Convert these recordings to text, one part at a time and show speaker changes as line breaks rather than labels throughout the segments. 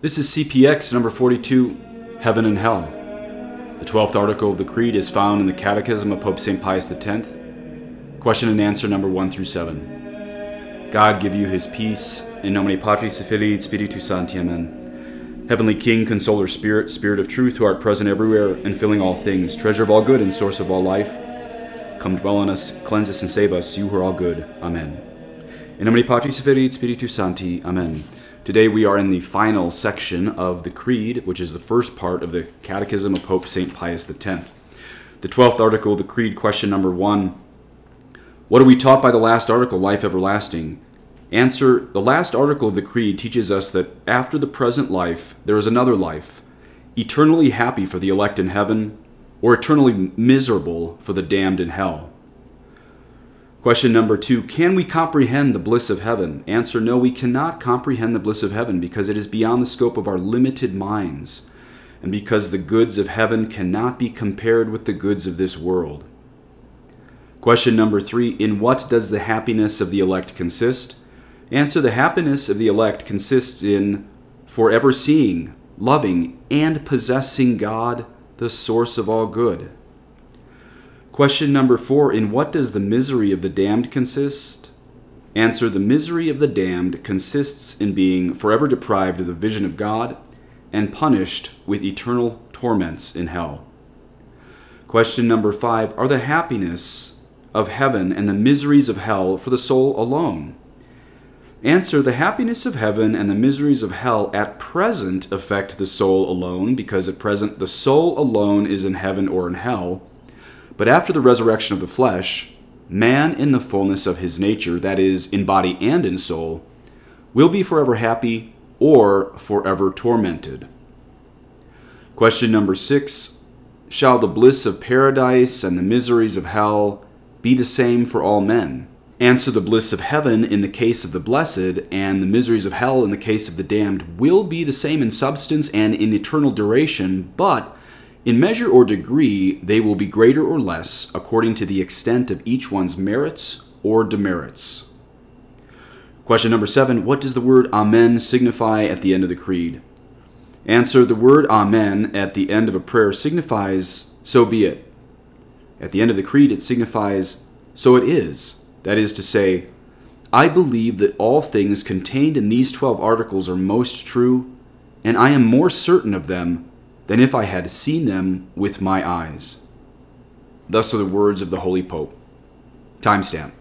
This is CPX number 42, Heaven and Hell. The 12th article of the Creed is found in the Catechism of Pope St. Pius X. Question and answer number 1 through 7. God give you his peace. In nomine Patris et Filii Spiritus Sancti. Amen. Heavenly King, consoler spirit, spirit of truth, who art present everywhere and filling all things, treasure of all good and source of all life, come dwell in us, cleanse us and save us, you who are all good. Amen. In nomine Patris et Filii Spiritus Sancti. Amen. Today we are in the final section of the Creed, which is the first part of the Catechism of Pope St. Pius X. The 12th article the Creed, question number 1. What are we taught by the last article, life everlasting? Answer The last article of the Creed teaches us that after the present life, there is another life, eternally happy for the elect in heaven, or eternally miserable for the damned in hell. Question number two Can we comprehend the bliss of heaven? Answer No, we cannot comprehend the bliss of heaven because it is beyond the scope of our limited minds, and because the goods of heaven cannot be compared with the goods of this world. Question number three In what does the happiness of the elect consist? Answer The happiness of the elect consists in forever seeing, loving, and possessing God, the source of all good. Question number four In what does the misery of the damned consist? Answer The misery of the damned consists in being forever deprived of the vision of God and punished with eternal torments in hell. Question number five Are the happiness of heaven and the miseries of hell for the soul alone? Answer The happiness of heaven and the miseries of hell at present affect the soul alone, because at present the soul alone is in heaven or in hell but after the resurrection of the flesh, man in the fullness of his nature, that is, in body and in soul, will be forever happy or forever tormented. Question number six Shall the bliss of paradise and the miseries of hell be the same for all men? Answer the bliss of heaven in the case of the blessed, and the miseries of hell in the case of the damned will be the same in substance and in eternal duration, but in measure or degree, they will be greater or less according to the extent of each one's merits or demerits. Question number seven What does the word Amen signify at the end of the Creed? Answer The word Amen at the end of a prayer signifies, so be it. At the end of the Creed, it signifies, so it is. That is to say, I believe that all things contained in these 12 articles are most true, and I am more certain of them than if I had seen them with my eyes. Thus are the words of the Holy Pope. Timestamp.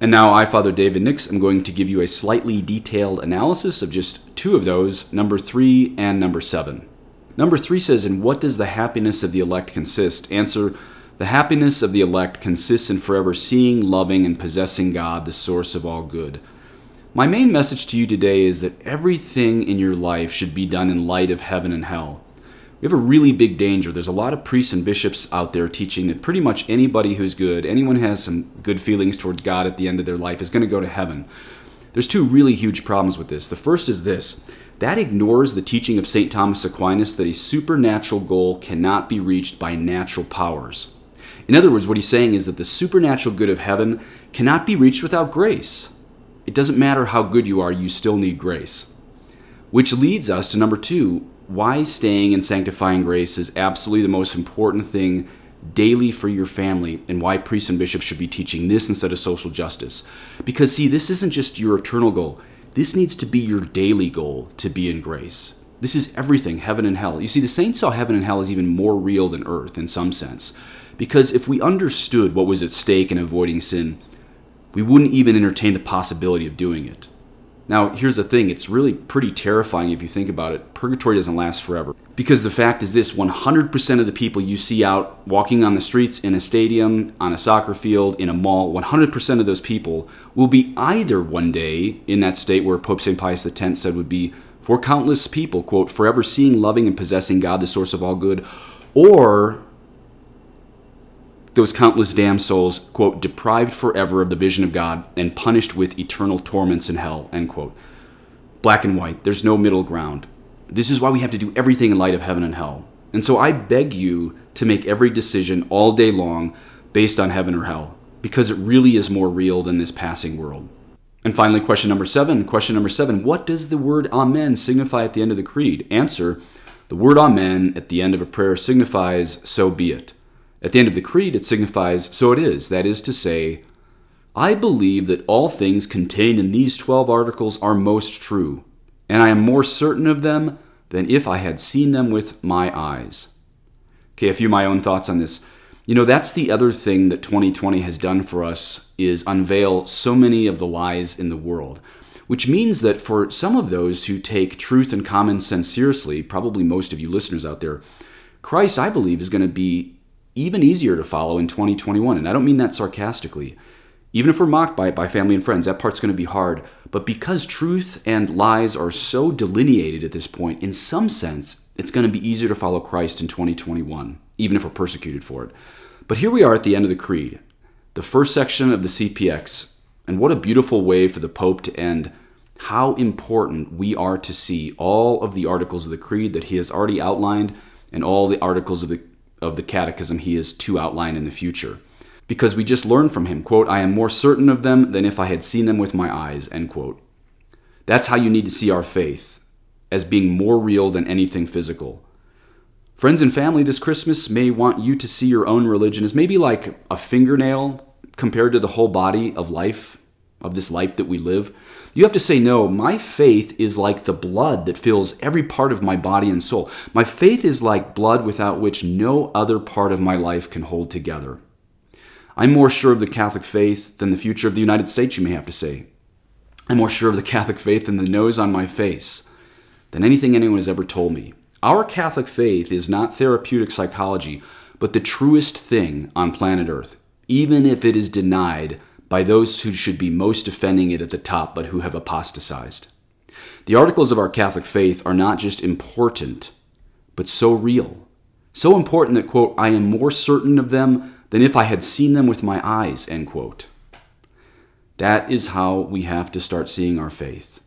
And now, I, Father David Nix, am going to give you a slightly detailed analysis of just two of those, number three and number seven. Number three says, In what does the happiness of the elect consist? Answer The happiness of the elect consists in forever seeing, loving, and possessing God, the source of all good. My main message to you today is that everything in your life should be done in light of heaven and hell. We have a really big danger. There's a lot of priests and bishops out there teaching that pretty much anybody who's good, anyone who has some good feelings towards God at the end of their life, is going to go to heaven. There's two really huge problems with this. The first is this that ignores the teaching of St. Thomas Aquinas that a supernatural goal cannot be reached by natural powers. In other words, what he's saying is that the supernatural good of heaven cannot be reached without grace. It doesn't matter how good you are, you still need grace. Which leads us to number two why staying in sanctifying grace is absolutely the most important thing daily for your family, and why priests and bishops should be teaching this instead of social justice. Because, see, this isn't just your eternal goal, this needs to be your daily goal to be in grace. This is everything, heaven and hell. You see, the saints saw heaven and hell as even more real than earth in some sense. Because if we understood what was at stake in avoiding sin, we wouldn't even entertain the possibility of doing it. Now, here's the thing it's really pretty terrifying if you think about it. Purgatory doesn't last forever. Because the fact is this 100% of the people you see out walking on the streets, in a stadium, on a soccer field, in a mall, 100% of those people will be either one day in that state where Pope St. Pius X said would be for countless people, quote, forever seeing, loving, and possessing God, the source of all good, or those countless damned souls, quote, deprived forever of the vision of God and punished with eternal torments in hell, end quote. Black and white, there's no middle ground. This is why we have to do everything in light of heaven and hell. And so I beg you to make every decision all day long based on heaven or hell, because it really is more real than this passing world. And finally, question number seven. Question number seven What does the word Amen signify at the end of the creed? Answer The word Amen at the end of a prayer signifies, so be it. At the end of the creed, it signifies, so it is. That is to say, I believe that all things contained in these 12 articles are most true, and I am more certain of them than if I had seen them with my eyes. Okay, a few of my own thoughts on this. You know, that's the other thing that 2020 has done for us is unveil so many of the lies in the world, which means that for some of those who take truth and common sense seriously, probably most of you listeners out there, Christ, I believe, is going to be even easier to follow in 2021. And I don't mean that sarcastically. Even if we're mocked by it by family and friends, that part's going to be hard. But because truth and lies are so delineated at this point, in some sense, it's going to be easier to follow Christ in 2021, even if we're persecuted for it. But here we are at the end of the Creed, the first section of the CPX. And what a beautiful way for the Pope to end how important we are to see all of the articles of the Creed that he has already outlined and all the articles of the, of the Catechism he is to outline in the future because we just learned from him, quote, I am more certain of them than if I had seen them with my eyes, end quote. That's how you need to see our faith, as being more real than anything physical. Friends and family this Christmas may want you to see your own religion as maybe like a fingernail compared to the whole body of life, of this life that we live. You have to say, no, my faith is like the blood that fills every part of my body and soul. My faith is like blood without which no other part of my life can hold together. I'm more sure of the Catholic faith than the future of the United States, you may have to say. I'm more sure of the Catholic faith than the nose on my face, than anything anyone has ever told me. Our Catholic faith is not therapeutic psychology, but the truest thing on planet Earth, even if it is denied by those who should be most defending it at the top, but who have apostatized. The articles of our Catholic faith are not just important, but so real. So important that, quote, I am more certain of them than if I had seen them with my eyes, end quote. That is how we have to start seeing our faith.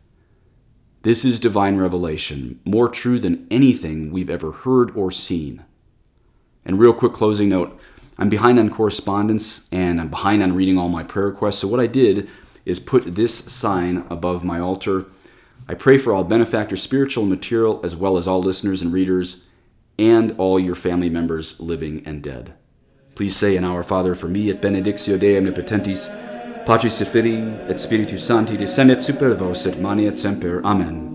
This is divine revelation, more true than anything we've ever heard or seen. And real quick closing note I'm behind on correspondence and I'm behind on reading all my prayer requests. So, what I did is put this sign above my altar. I pray for all benefactors, spiritual and material, as well as all listeners and readers, and all your family members, living and dead. Please say an Our Father for me et benedictio Dei omnipotentis, Patris et Filii et Spiritus Sancti descendet super vos et mani et semper. Amen.